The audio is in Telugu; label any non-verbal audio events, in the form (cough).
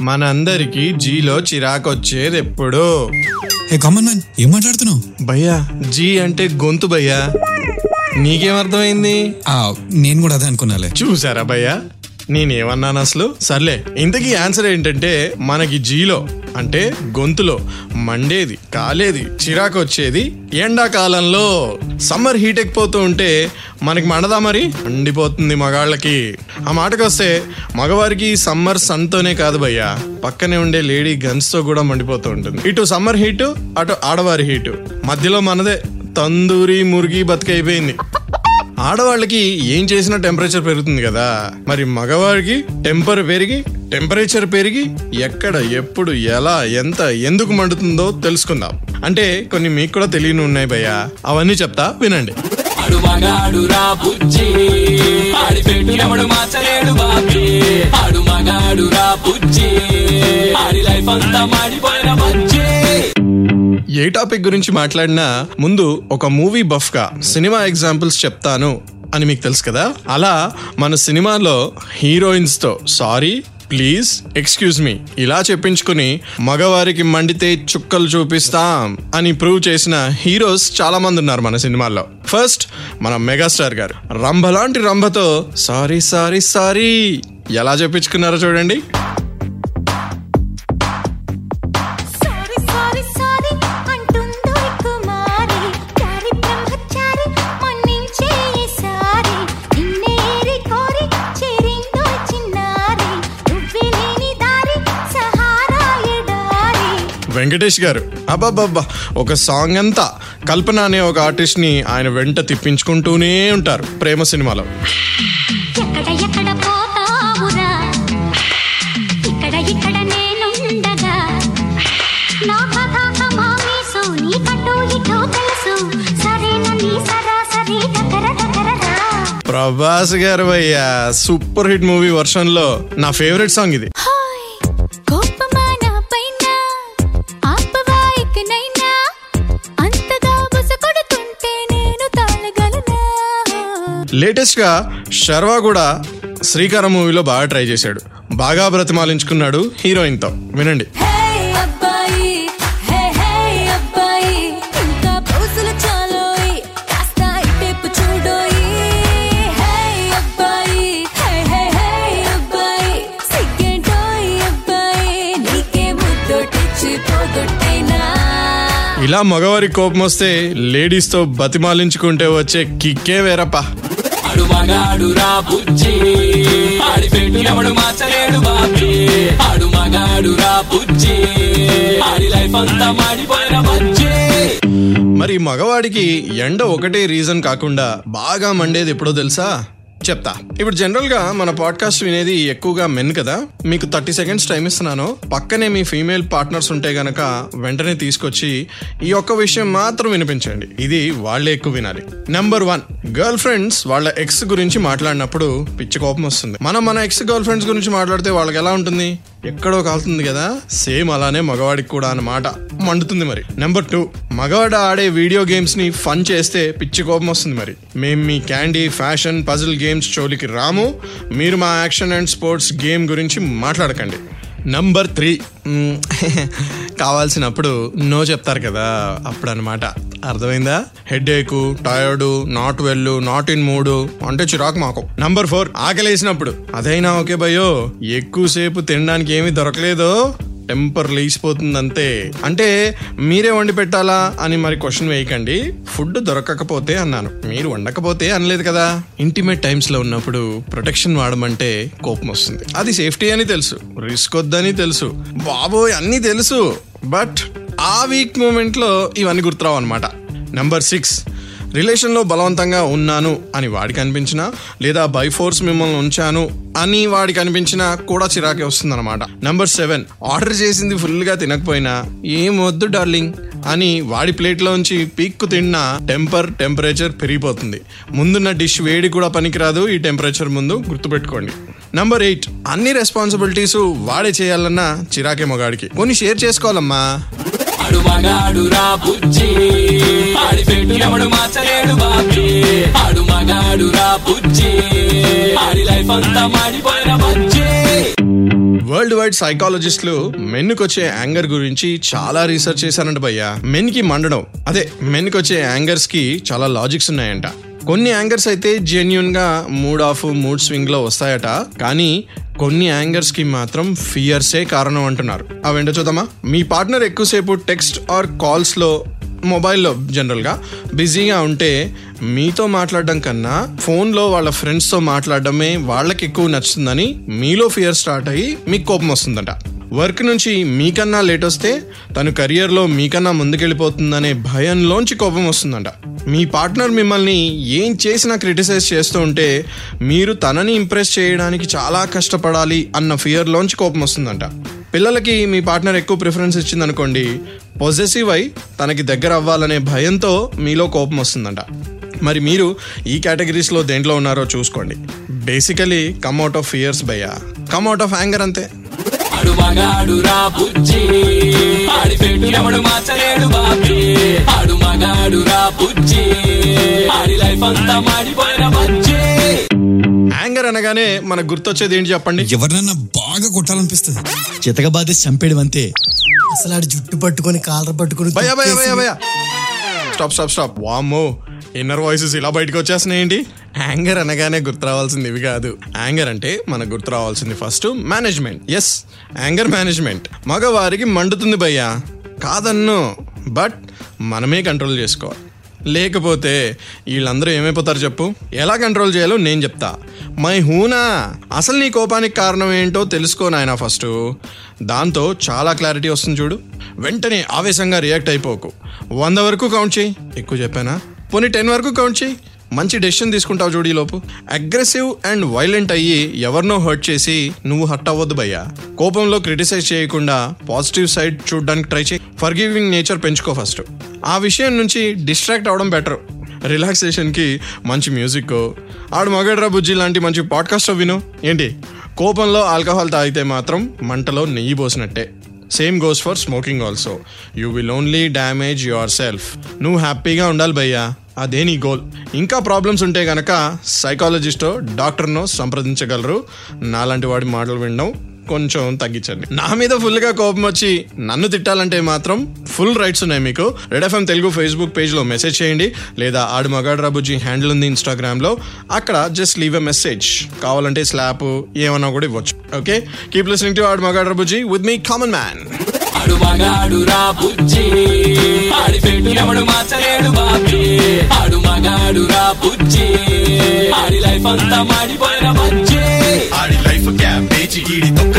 మనందరికి జీలో చిరాకు వచ్చేది ఎప్పుడు? ఏ కామన్ మ్యాన్ ఏం మాట్లాడుతున్నావు? భయ్యా జీ అంటే గొంతు భయ్యా. నీకేమర్థమైంది ఆ, నేను కూడా అదే అనుకున్నాలే. చూసారా భయ్యా? నేనేమన్నాను అసలు సర్లే ఇంతకీ ఆన్సర్ ఏంటంటే మనకి జీలో అంటే గొంతులో మండేది కాలేది చిరాకు వచ్చేది ఎండాకాలంలో సమ్మర్ హీట్ ఎక్కిపోతూ ఉంటే మనకి మండదా మరి? మండిపోతుంది మగాళ్ళకి. ఆ మాటకు వస్తే మగవారికి సమ్మర్ సన్తోనే కాదు భయ్యా. పక్కనే ఉండే లేడీ గన్స్తో కూడా మండిపోతూ ఉంటుంది. ఇటు సమ్మర్ హీటు అటు ఆడవారి హీటు మధ్యలో మనదే తందూరి మురిగి బతికైపోయింది. ఆడవాళ్ళకి ఏం చేసినా టెంపరేచర్ పెరుగుతుంది కదా. మరి మగవాడికి టెంపర్ పెరిగి టెంపరేచర్ పెరిగి ఎక్కడ ఎప్పుడు ఎలా ఎంత ఎందుకు మండుతుందో తెలుసుకుందాం. అంటే కొన్ని మీకు కూడా తెలియని ఉన్నాయి భయ్యా. అవన్నీ చెప్తా వినండి. ఆడు మగాడు ఏ టాపిక్ గురించి మాట్లాడినా ముందు ఒక మూవీ బఫ్గా సినిమా ఎగ్జాంపుల్స్ చెప్తాను అని మీకు తెలుసు కదా? అలా మన సినిమాలో హీరోయిన్స్తో సారీ ప్లీజ్ ఎక్స్క్యూజ్ మీ ఇలా చెప్పించుకుని మగవారికి మండితే చుక్కలు చూపిస్తాం అని ప్రూవ్ చేసిన హీరోస్ చాలా మంది ఉన్నారు మన సినిమాల్లో. ఫస్ట్ మన మెగాస్టార్ గారు. రంభ లాంటి రంభతో సారీ సారీ సారీ ఎలా చెప్పించుకున్నారో చూడండి. వెంకటేష్ గారు. అబ్బాబ్బా ఒక సాంగ్ అంతా కల్పన అనే ఒక ఆర్టిస్ట్ని ఆయన వెంట తిప్పించుకుంటూనే ఉంటారు ప్రేమ సినిమాలో. ప్రభాస్ గారు భయ్యా సూపర్ హిట్ మూవీ వర్షన్లో నా ఫేవరెట్ సాంగ్ ఇది. లేటెస్ట్గా శర్వా కూడా శ్రీకారం మూవీలో బాగా ట్రై చేశాడు. బాగా బ్రతిమాలించుకున్నాడు హీరోయిన్తో వినండి ఇలా మగవారి కోపం వస్తే లేడీస్తో బతిమాలించుకుంటే వచ్చే కిక్కే వేరప్పా. ఆడు మగాడు రా బుజ్జి. ఆడి పెట్టు ఎవడు మార్చలేడు బాబీ. ఆడు మగాడు రా బుజ్జి. ఆడి లైఫ్ అంతా మాడిపోయిన బుజ్జి. మరి మగవాడికి ఎండ ఒకటే రీజన్ కాకుండా బాగా మండేది ఎప్పుడో తెలుసా? చెప్తా. ఇప్పుడు జనరల్గా మన పాడ్కాస్ట్ వినేది ఎక్కువగా మెన్ కదా. మీకు థర్టీ సెకండ్స్ టైం ఇస్తున్నాను. పక్కనే మీ ఫీమేల్ పార్ట్నర్స్ ఉంటే గనక వెంటనే తీసుకొచ్చి ఈ ఒక్క విషయం మాత్రం వినిపించండి. ఇది వాళ్ళే ఎక్కువ వినాలి. నెంబర్ వన్ గర్ల్ ఫ్రెండ్స్ వాళ్ళ ఎక్స్ గురించి మాట్లాడినప్పుడు పిచ్చి కోపం వస్తుంది. మనం మన ఎక్స్ గర్ల్ ఫ్రెండ్స్ గురించి మాట్లాడితే వాళ్ళకి ఎలా ఉంటుంది? ఎక్కడో కాలుతుంది కదా? సేమ్ అలానే మగవాడికి కూడా అన్నమాట మండుతుంది మరి. నెంబర్ టూ మగవాడు ఆడే వీడియో గేమ్స్ని ఫన్ చేస్తే పిచ్చి కోపం వస్తుంది మరి. మేము మీ క్యాండీ ఫ్యాషన్ పజిల్ గేమ్స్ చోలికి రాము. మీరు మా యాక్షన్ అండ్ స్పోర్ట్స్ గేమ్ గురించి మాట్లాడకండి. నంబర్ త్రీ (laughs) కావాల్సినప్పుడు నో చెప్తారు కదా. అప్పుడు అనమాట అర్థమైందా? Headache tired not well not in mood అంటే చిరాకు మాకు. నంబర్ ఫోర్ ఆకలేసినప్పుడు. అదైనా ఓకే భయో ఎక్కువసేపు తినడానికి ఏమీ దొరకలేదో టెంపర్ లేచిపోతుంది అంతే అంటే మీరే వండి పెట్టాలా అని మరి క్వశ్చన్ వేయకండి. ఫుడ్ దొరకకపోతే అన్నాను. మీరు వండకపోతే అనలేదు కదా. ఇంటిమేట్ టైమ్స్లో ఉన్నప్పుడు ప్రొటెక్షన్ వాడమంటే కోపం వస్తుంది. అది సేఫ్టీ అని తెలుసు. రిస్క్ వద్దని తెలుసు. బాబోయ్ అన్నీ తెలుసు. బట్ ఆ వీక్ మూమెంట్లో ఇవన్నీ గుర్తురావు అనమాట నెంబర్ సిక్స్ రిలేషన్లో బలవంతంగా ఉన్నాను అని వాడికి అనిపించినా లేదా బై ఫోర్స్ మిమ్మల్ని ఉంచాను అని వాడికి అనిపించినా కూడా చిరాకే వస్తుందన్నమాట. నెంబర్ సెవెన్ ఆర్డర్ చేసింది ఫుల్గా తినకపోయినా ఏం వద్దు డార్లింగ్ అని వాడి ప్లేట్లోంచి పీక్కు తిన్నా టెంపర్ టెంపరేచర్ పెరిగిపోతుంది. ముందున్న డిష్ వేడి కూడా పనికిరాదు ఈ టెంపరేచర్ ముందు గుర్తుపెట్టుకోండి. నంబర్ ఎయిట్ అన్ని రెస్పాన్సిబిలిటీస్ వాడే చేయాలన్నా చిరాకే మగాడికి. కొన్ని షేర్ చేసుకోవాలమ్మా. ఆడు మగాడు రా బుజ్జి. ఆడి పెట్టినప్పుడు మార్చలేడు బాబీ. ఆడు మగాడు రా బుజ్జి. ఆడి లైఫ్ అంతా మాడిపోయిన బుజ్జి. వరల్డ్ వైడ్ సైకాలజిస్టులు మెన్నుకు వచ్చే యాంగర్ గురించి చాలా రీసెర్చ్ చేశారంట భయ్య. మెన్కి మండడం. అదే మెన్కి వచ్చే యాంగర్స్కి చాలా లాజిక్స్ ఉన్నాయంట. కొన్ని యాంగర్స్ అయితే జెన్యున్గా మూడ్ ఆఫ్ మూడ్ స్వింగ్లో వస్తాయట. కానీ కొన్ని యాంగర్స్కి మాత్రం ఫియర్సే కారణం అంటున్నారు. అవేంటో చూద్దామా? మీ పార్ట్నర్ ఎక్కువసేపు టెక్స్ట్ ఆర్ కాల్స్లో మొబైల్లో జనరల్గా బిజీగా ఉంటే మీతో మాట్లాడడం కన్నా ఫోన్లో వాళ్ళ ఫ్రెండ్స్తో మాట్లాడడమే వాళ్ళకి ఎక్కువ నచ్చుతుందని మీలో ఫియర్ స్టార్ట్ అయ్యి మీకు కోపం వస్తుందట. వర్క్ నుంచి మీకన్నా లేట్ వస్తే తను కెరియర్లో మీకన్నా ముందుకెళ్ళిపోతుందనే భయంలోంచి కోపం వస్తుందంట. మీ పార్ట్నర్ మిమ్మల్ని ఏం చేసినా క్రిటిసైజ్ చేస్తూ ఉంటే మీరు తనని ఇంప్రెస్ చేయడానికి చాలా కష్టపడాలి అన్న ఫియర్లోంచి కోపం వస్తుందంట. పిల్లలకి మీ పార్ట్నర్ ఎక్కువ ప్రిఫరెన్స్ ఇచ్చిందనుకోండి పొజెసివ్ అయి తనకి దగ్గర అవ్వాలనే భయంతో మీలో కోపం వస్తుందంట. మరి మీరు ఈ కేటగిరీస్లో దేంట్లో ఉన్నారో చూసుకోండి. Basically come out of fears భయ్యా. కమ్ అవుట్ ఆఫ్ యాంగర్ అంతే. ఆడు మగాడు రా బుజ్జి. ఆడి పెట్టు ఎవడు మార్చలేడు బాబీ. ఆడు మగాడు రా బుజ్జి. ఆడి లైఫ్ అంతా మాడిపోయిన బజ్జీ. యాంగర్ అనగానే మనకు గుర్తొచ్చేది ఏంటి చెప్పండి? ఎవరినన్నా బాగా కొట్టాలనిపిస్తుంది. చితకబాది చంపేయడం అంతే అసలు ఆడి జుట్టు పట్టుకొని కాలర్ పట్టుకొని భయ భయ భయ భయ స్టాప్ స్టాప్ స్టాప్. వామ్మో ఇన్నర్ వాయిసెస్ ఇలా బయటకు వచ్చేస్తున్నాయి ఏంటి? యాంగర్ అనగానే గుర్తు రావాల్సింది ఇవి కాదు. యాంగర్ అంటే మనకు గుర్తు రావాల్సింది first management is anger management మగవారికి మండుతుంది భయ్యా. కాదన్ను. బట్ మనమే కంట్రోల్ చేసుకోవాలి. లేకపోతే వీళ్ళందరూ ఏమైపోతారు చెప్పు? ఎలా కంట్రోల్ చేయాలో నేను చెప్తా. మై హూనా అసలు నీ కోపానికి కారణం ఏంటో తెలుసుకో నాయన ఫస్ట్ దాంతో చాలా క్లారిటీ వస్తుంది చూడు. వెంటనే ఆవేశంగా రియాక్ట్ అయిపోకు. వంద వరకు కౌంట్ చేయి. ఎక్కువ చెప్పానా? పోనీ టెన్ వరకు కౌంట్ చేయి. మంచి డెసిషన్ తీసుకుంటావు చూడు లోపు. అగ్రెసివ్ అండ్ వైలెంట్ అయ్యి ఎవరినో హర్ట్ చేసి నువ్వు హర్ట్ అవ్వద్దు భయ్యా. కోపంలో క్రిటిసైజ్ చేయకుండా పాజిటివ్ సైడ్ చూడడానికి ట్రై చేయి. ఫర్గివింగ్ నేచర్ పెంచుకో ఫస్ట్ ఆ విషయం నుంచి డిస్ట్రాక్ట్ అవడం బెటర్ రిలాక్సేషన్కి మంచి మ్యూజిక్ ఆడు మగడ్రా బుజ్జి లాంటి మంచి పాడ్కాస్ట్ విను. ఏంటి? కోపంలో ఆల్కహాల్ తాగితే మాత్రం మంటలో నెయ్యి పోసినట్టే. Same goes for smoking also you will only damage yourself నువ్వు హ్యాపీగా ఉండాలి భయ్యా. అదే నీ గోల్ ఇంకా ప్రాబ్లమ్స్ ఉంటే గనక సైకాలజిస్టో డాక్టర్నో సంప్రదించగలరు. నాలాంటి వాడి మాటలు వినడం కొంచెం తగ్గించండి. నా మీద ఫుల్గా కోపం వచ్చి నన్ను తిట్టాలంటే మాత్రం ఫుల్ రైట్స్ ఉన్నాయి మీకు. రెడ్ ఎఫ్ఎం తెలుగు ఫేస్బుక్ పేజ్లో మెసేజ్ చేయండి. లేదా ఆడు మగాడు రాబుజీ హ్యాండిల్ ఉంది ఇన్స్టాగ్రామ్లో అక్కడ జస్ట్ లీవ్ ఎ మెసేజ్ కావాలంటే స్లాప్ ఏమన్నా కూడా ఇవ్వచ్చు. ఓకే కీప్ లిస్నింగ్ టు ఆడు మగాడు రాబుజీ విత్ మీ కామన్ మ్యాన్ అడు మగాడు రా బుజ్జి. ఆడి పెట్టు ఎవడు మార్చలేడు బాబీ. ఆడు మగాడు రా బుజ్జి. ఆడి లైఫ్ అంతా మాడిపోయిన బుజ్జి. ఆడి లైఫ్ క్యాబేజీ ఈడి తొక్క